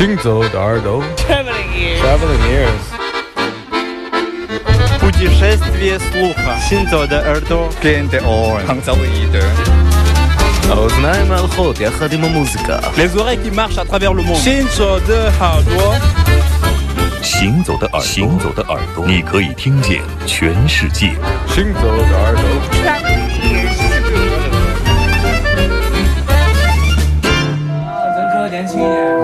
行走的耳朵 Traveling ears. Traveling ears Путешествие слуха. Синзо де Эрдо. Gen de oren. Hangzauwe ide. האוזניים הלכות יחד עם המוזיקה Les oreilles qui marchent à travers le monde. Shinzo de Hardwa. 行走的耳朵，行走的耳朵，你可以听见全世界。 行走的耳朵 Traveling ears. 人科年轻一点，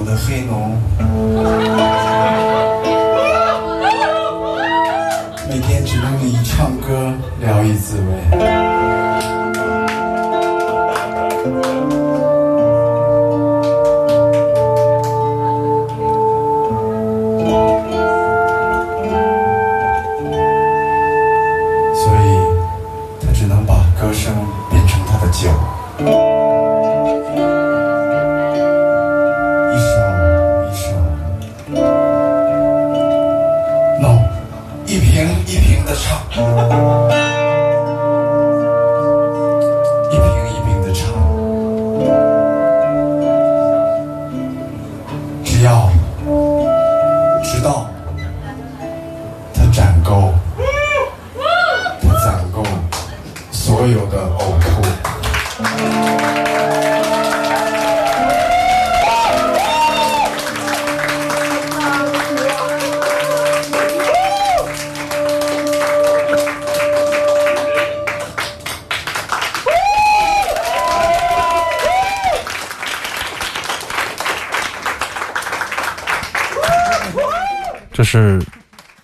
我的黑农，直到是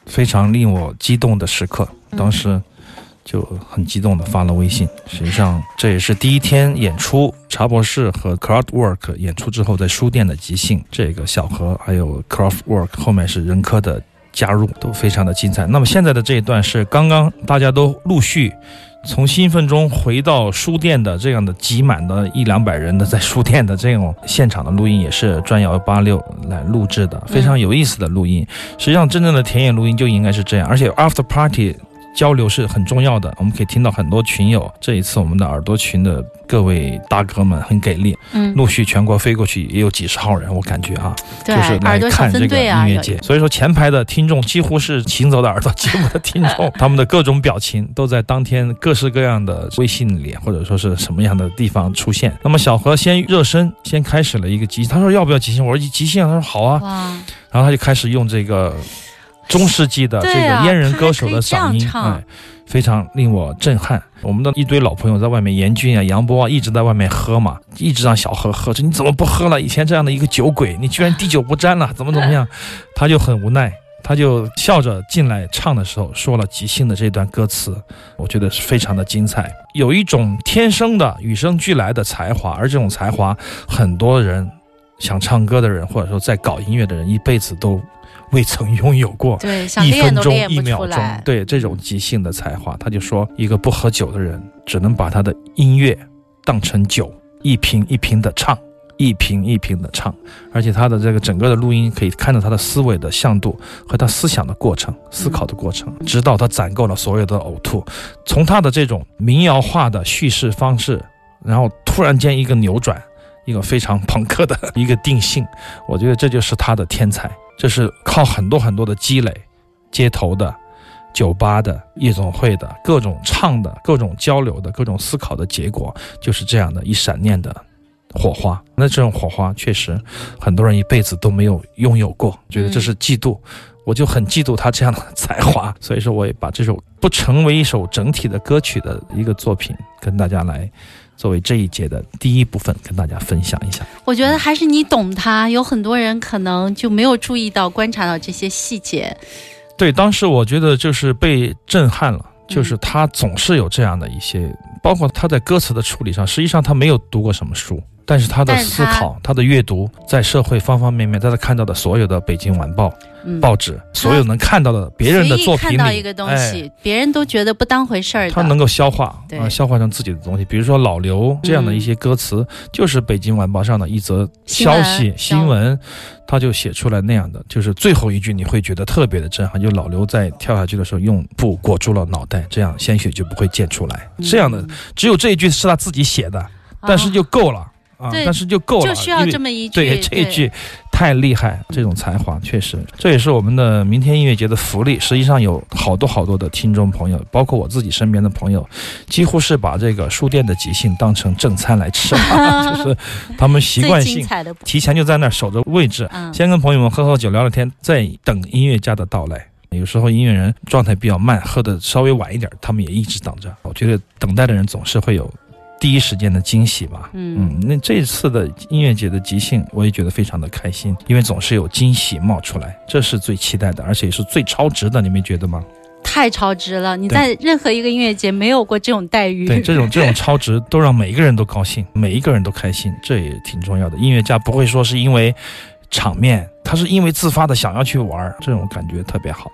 非常令我激动的时刻，当时就很激动的发了微信。实际上，这也是第一天演出，茶博士和 Crowdwork 演出之后在书店的即兴，这个小何还有 Crowdwork 后面是任科的加入，都非常的精彩。那么现在的这一段是刚刚大家都陆续。从兴奋中回到书店的这样的挤满的一两百人的在书店的这种现场的录音，也是专幺八六来录制的，非常有意思的录音。实际上，真正的田野录音就应该是这样，而且 after party 交流是很重要的。我们可以听到很多群友，这一次我们的耳朵群的各位大哥们很给力，嗯，陆续全国飞过去，也有几十号人，我感觉啊，就是来看这个音乐节。所以说，前排的听众几乎是行走的耳朵节目的听众，他们的各种表情都在当天各式各样的微信里，或者说是什么样的地方出现。那么小何先热身，先开始了一个即兴，他说要不要即兴？我说即兴啊，他说好啊，哇，然后他就开始用这个中世纪的这个阉人歌手的嗓音，哎，非常令我震撼。我们的一堆老朋友在外面，严俊啊、杨波啊，一直在外面喝嘛，一直让小何喝着，你怎么不喝了？以前这样的一个酒鬼，你居然滴酒不沾了，怎么怎么样？他就很无奈，他就笑着进来唱的时候说了即兴的这段歌词，我觉得是非常的精彩，有一种天生的与生俱来的才华，而这种才华，很多人想唱歌的人，或者说在搞音乐的人，一辈子都未曾拥有过。对，想一分钟、一秒钟，。对这种即兴的才华，他就说，一个不喝酒的人，只能把他的音乐当成酒，一瓶一瓶的唱，一瓶一瓶的唱，而且他的这个整个的录音可以看到他的思维的向度和他思想的过程、思考的过程，直到他攒够了所有的呕吐，从他的这种民谣化的叙事方式，然后突然间一个扭转，一个非常朋克的一个定性，我觉得这就是他的天才，这是靠很多很多的积累，街头的。酒吧的、夜总会的各种唱的、各种交流的、各种思考的结果，就是这样的一闪念的火花。那这种火花确实很多人一辈子都没有拥有过，觉得这是嫉妒。我就很嫉妒他这样的才华，所以说我也把这首不成为一首整体的歌曲的一个作品，跟大家来作为这一节的第一部分跟大家分享一下。我觉得还是你懂他，有很多人可能就没有注意到、观察到这些细节。对，当时我觉得就是被震撼了，就是他总是有这样的一些，包括他在歌词的处理上，实际上他没有读过什么书，但是他的思考、他的阅读，在社会方方面面，在他看到的所有的《北京晚报》嗯，报纸，所有能看到的别人的作品里，看到一个东哎。西，别人都觉得不当回事儿，他能够消化对。啊，消化成自己的东西。比如说老刘这样的一些歌词，就是《北京晚报》上的一则消息新闻新闻，他就写出来那样的，就是最后一句你会觉得特别的震撼，就老刘在跳下去的时候用布裹住了脑袋，这样鲜血就不会溅出来。这样的只有这一句是他自己写的，但是就够了啊，对但是就够了，就需要这么一句，对这一句太厉害，这种才华确实，这也是我们的明天音乐节的福利。实际上有好多好多的听众朋友，包括我自己身边的朋友，几乎是把这个书店的即兴当成正餐来吃了，就是他们习惯性提前就在那儿守着位置，嗯先跟朋友们喝喝酒、聊聊天，再等音乐家的到来。有时候音乐人状态比较慢，喝的稍微晚一点，他们也一直等着。我觉得等待的人总是会有第一时间的惊喜吧。嗯嗯，那这次的音乐节的即兴，我也觉得非常的开心，因为总是有惊喜冒出来，这是最期待的，而且也是最超值的，你没觉得吗？太超值了！你在任何一个音乐节没有过这种待遇。对，这种这种超值都让每一个人都高兴，每一个人都开心，这也挺重要的。音乐家不会说是因为场面，他是因为自发的想要去玩儿，这种感觉特别好。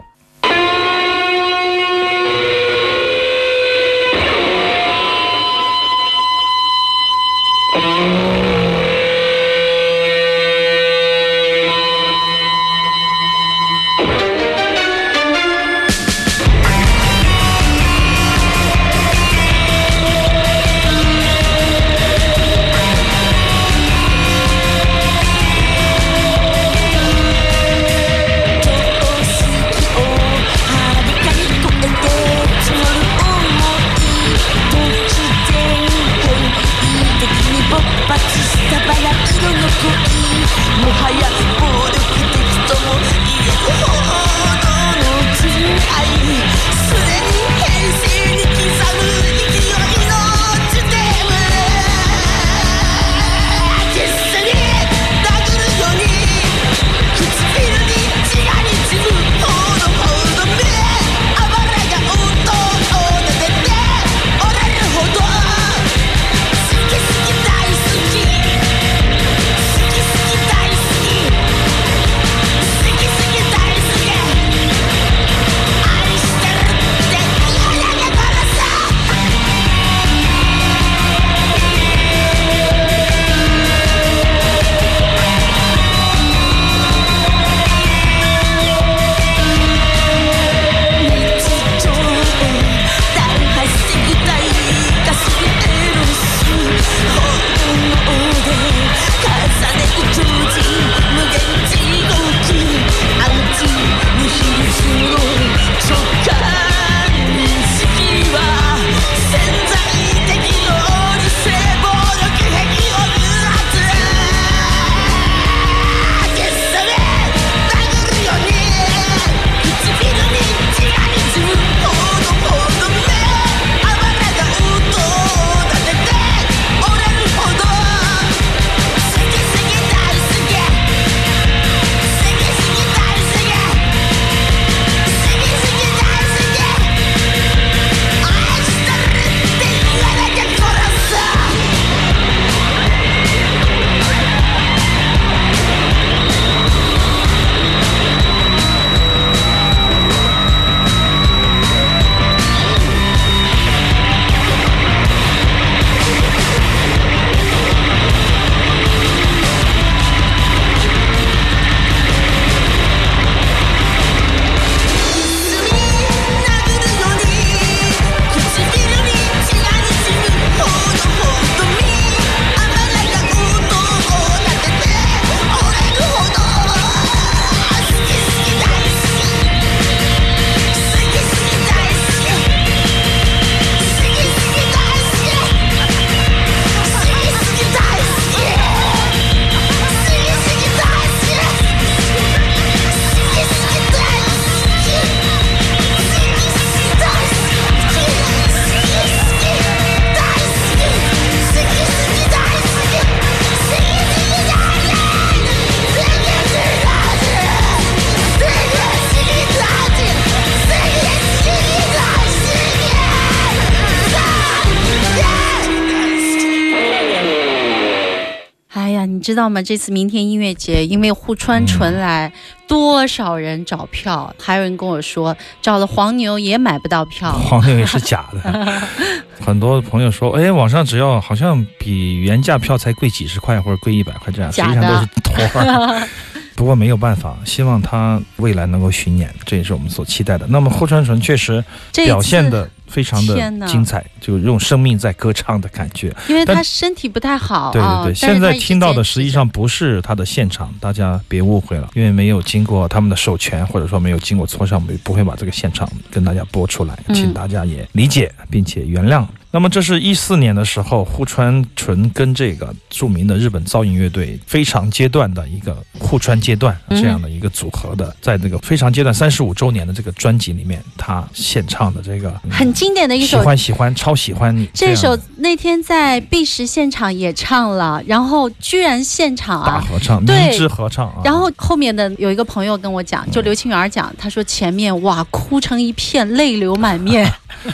知道吗？这次明天音乐节，因为户川纯来，多少人找票？还有人跟我说，找了黄牛也买不到票。黄牛也是假的，很多朋友说，哎，网上只要好像比原价票才贵几十块或者贵一百块这样，实际上都是托儿。不过没有办法，希望他未来能够巡演，这也是我们所期待的。那么后川纯确实表现的非常的精彩，就用生命在歌唱的感觉。因为他身体不太好对啊。对对，现在听到的实际上不是他的现场，大家别误会了，因为没有经过他们的授权，或者说没有经过磋商，没不会把这个现场跟大家播出来，嗯请大家也理解并且原谅。那么这是一四年的时候，户川纯跟这个著名的日本噪音乐队非常阶段的一个户川阶段嗯这样的一个组合的，在这个非常阶段三十五周年的这个专辑里面，他献唱的这个嗯很经典的一首喜。欢喜欢超喜欢你这首那天在 B 十现场也唱了，然后居然现场啊，大合唱，对合唱啊，然后后面的有一个朋友跟我讲，就刘清源讲，他说前面哇哭成一片，泪流满面。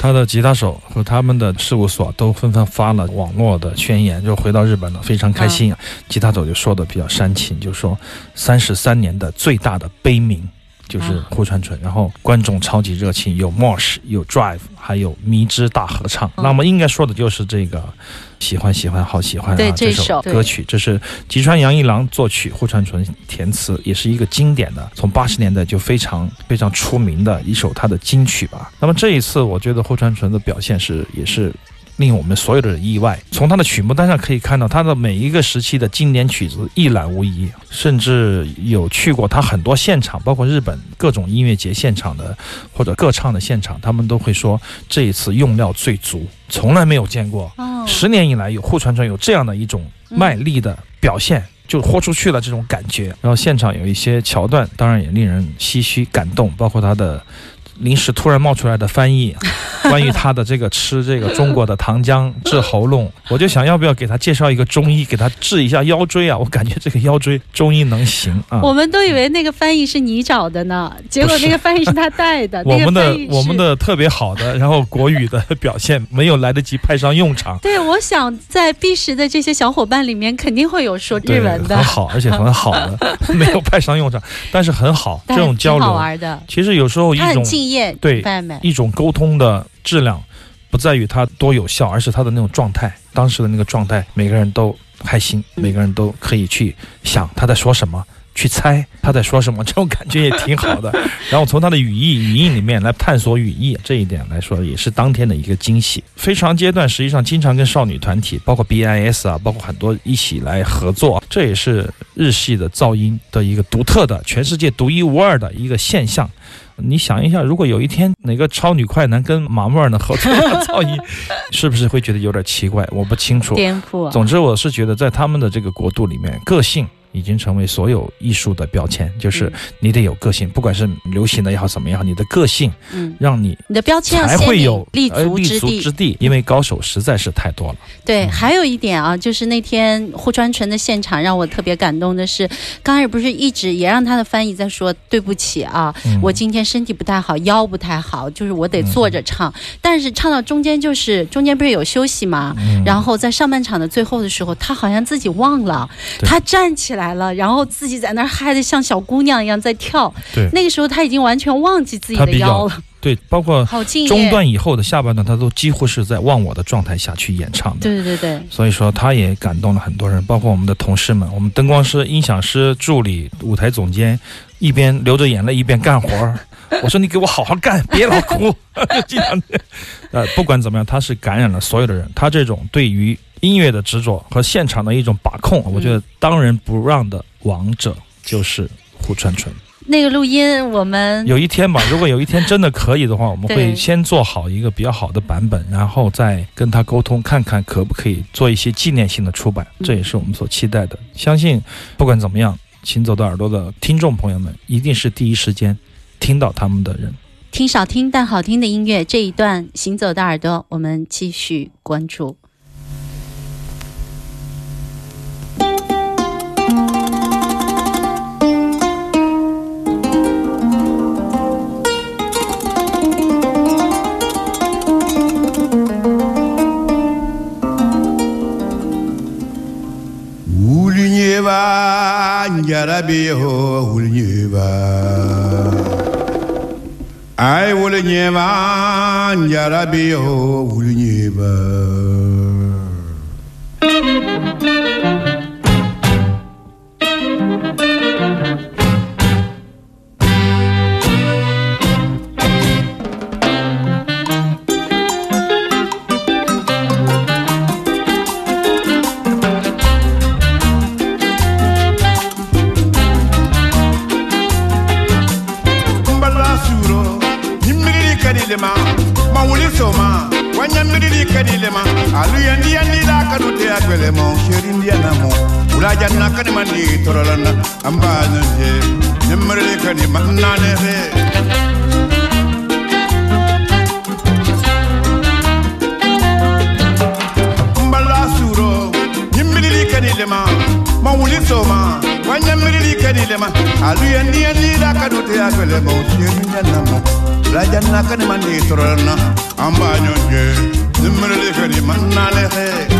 他的吉他手和他们的事务所都纷纷发了网络的宣言，就回到日本了，非常开心。吉他手就说的比较煽情，就说三十三年的最大的悲鸣就是啊户川纯，然后观众超级热情，有 Mosh，有 Drive，还有迷之大合唱。嗯那么应该说的就是这个喜欢喜欢好喜欢啊对这首首歌曲，这是吉川洋一郎作曲，户川纯填词，也是一个经典的，从八十年代就非常非常出名的一首他的金曲吧。那么这一次，我觉得户川纯的表现是也是。令我们所有的人意外。从他的曲目单上可以看到，他的每一个时期的经典曲子一览无遗，甚至有去过他很多现场，包括日本各种音乐节现场的或者歌唱的现场，他们都会说这一次用料最足，从来没有见过。哦，十年以来有户川川有这样的一种卖力的表现。就豁出去了这种感觉，然后现场有一些桥段，当然也令人唏嘘感动，包括他的临时突然冒出来的翻译，关于他的这个吃这个中国的糖浆治喉咙，我就想要不要给他介绍一个中医，给他治一下腰椎啊？我感觉这个腰椎中医能行啊。我们都以为那个翻译是你找的呢，结果那个翻译是他带的。我们的我们。的特别好的，然后国语的表现没有来得及派上用场，对，我想在 B 十的这些小伙伴里面，肯定会有说日，文的很，好，而且很好的，没有派上用场，但是很好，这种交流，玩的。其实有时候一种敬业，对。一种沟通的质量，不在于它多有效，而是它的那种状态，当时的那个状态，每个人都开心，嗯每个人都可以去想他在说什么。去猜他在说什么，这种感觉也挺好的。然后从他的语义、语义里面来探索语义，这一点来说也是当天的一个惊喜。非常阶段实际上经常跟少女团体，包括 BIS 啊，包括很多一起来合作，这也是日系的噪音的一个独特的、全世界独一无二的一个现象。你想一下，如果有一天哪个超女快男跟马莫尔能合作 噪音，是不是会觉得有点奇怪？我不清楚。颠覆。总之，我是觉得在他们的这个国度里面，个性已经成为所有艺术的标签，就是嗯你得有个性，不管是流行的也好，怎么样，你的个性嗯，让你你的标签要才会有立足足之地。之地，因为高手实在是太多了。对，嗯还有一点啊，就是那天胡传纯的现场让我特别感动的是，刚开始不是一直也让他的翻译在说对不起啊，嗯我今天身体不太好，腰不太好，就是我得坐着唱。但是唱到中间就是中间不是有休息吗？嗯然后在上半场的最后的时候，他好像自己忘了，他站起来了，然后自己在那儿嗨的像小姑娘一样在跳。对那个时候他已经完全忘记自己的腰了，对，包括。中段以后的下半段，他都几乎是在忘我的状态下去演唱的。对对对对，所以说，他也感动了很多人，包括我们的同事们，我们灯光师、音响师、助理、舞台总监，一边流着眼泪一边干活儿。我说你给我好好干，别老哭，这样。呃，不管怎么样，他是感染了所有的人。他这种对于音乐的执着和现场的一种把控，我觉得当仁不让的王者就是胡川纯。那个录音我们有一天吧，如果有一天真的可以的话，我们会先做好一个比较好的版本，然后再跟他沟通，看看可不可以做一些纪念性的出版，嗯这也是我们所期待的。相信不管怎么样，行走的耳朵的听众朋友们一定是第一时间听到他们的人。听少听但好听的音乐这一段行走的耳朵，我们继续关注。I will never. I will never. I will never. mani torolana ambana je nemre kani manane re mbala suro nyimili kani lema mawuli soma wanyamiri kani lema aluya ndiya ndila kadute atwele mawusiru nyanamo rajanna kani mani torolana ambana je nemre kani manane re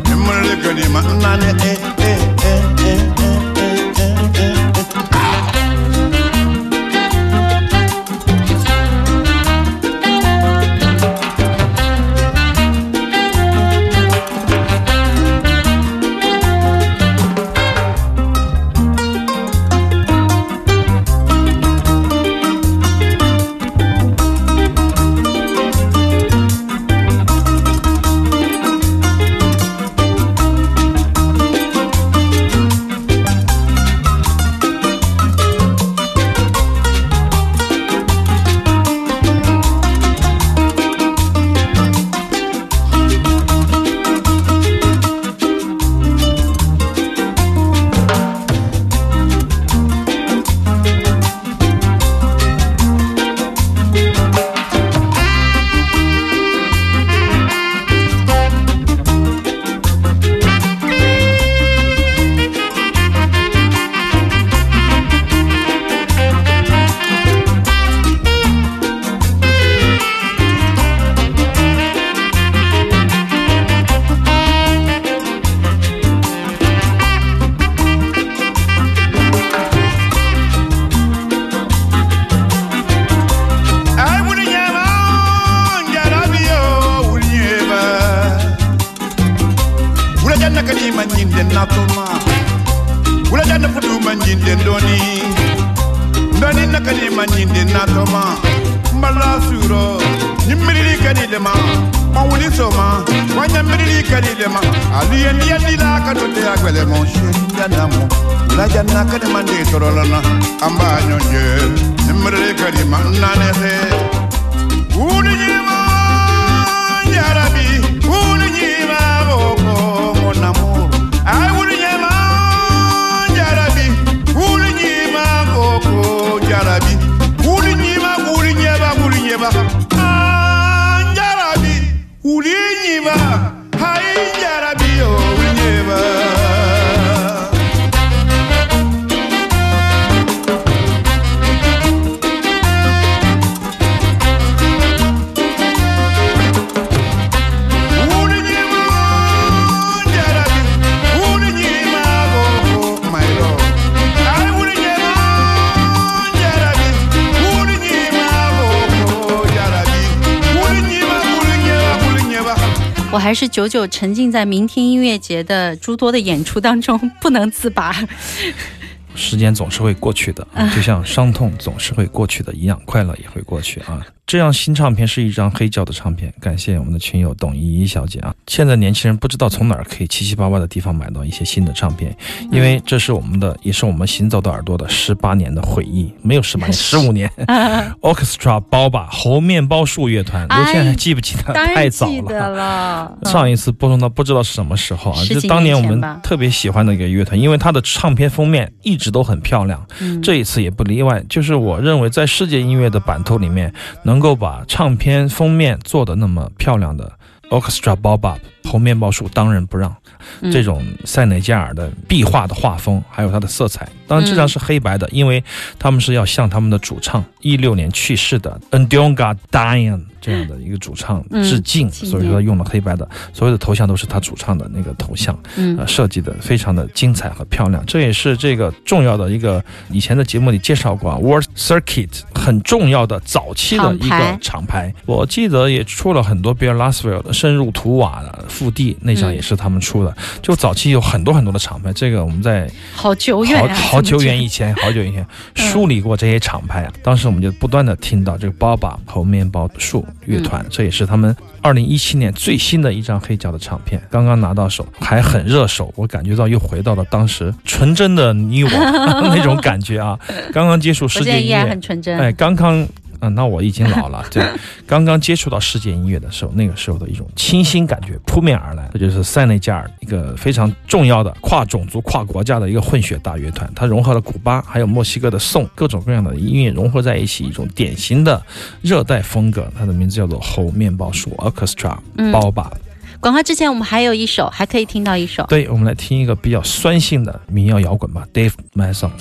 I'm looking at my money. Eh, eh, eh, eh. 还是久久沉浸在明天音乐节的诸多的演出当中，不能自拔。时间总是会过去的，啊 就像伤痛总是会过去的一样，快乐也会过去啊。这张新唱片是一张黑胶的唱片，感谢我们的群友董依依小姐啊。现在年轻人不知道从哪儿可以七七八八的地方买到一些新的唱片，因为这是我们的，也是我们行走的耳朵的十八年的回忆，没有十八年，十五年。Orchestra 包吧猴面包树乐团，刘倩还记不记得？太早了。上一次播送到不知道是什么时候啊，就当年我们特别喜欢的一个乐团，因为它的唱片封面一直都很漂亮，嗯这一次也不例外。就是我认为在世界音乐的版图里面，能够把唱片封面做的那么漂亮的 Orchestra Bob 猴面包树当仁不让。嗯这种塞内加尔的壁画的画风，还有它的色彩，当然这张是黑白的，因为他们是要向他们的主唱一六年去世的 Ndonga Diane 这样的一个主唱嗯致敬，所以说用了黑白的，所有的头像都是他主唱的那个头像，嗯呃，设计的非常的精彩和漂亮。这也是这个重要的一个以前的节目里介绍过啊，World Circuit 很重要的早期的一个厂牌。我记得也出了很多 Bill Laswell 的深入图瓦的腹地那张嗯也是他们出的。就早期有很多很多的厂牌，这个我们在好久远好啊，好久远以前。好久以前嗯梳理过这些厂牌啊。当时我们就不断的听到这个 Boba 和面包树乐团，这也是他们二零一七年最新的一张黑胶的唱片，刚刚拿到手，还很热手，我感觉到又回到了当时纯真的你我 那种感觉啊。刚刚接触世界音乐很，纯真。哎，刚刚。嗯，那我已经老了。对，刚刚接触到世界音乐的时候，那个时候的一种清新感觉扑面而来。这就是塞内加尔一个非常重要的跨种族、跨国家的一个混血大乐团，它融合了古巴还有墨西哥的颂，各种各样的音乐融合在一起，一种典型的热带风格。它的名字叫做猴面包树 Orchestra 嗯包吧。广告之前我们还有一首，还可以听到一首。对，我们来听一个比较酸性的民谣摇滚吧，Dave Mason。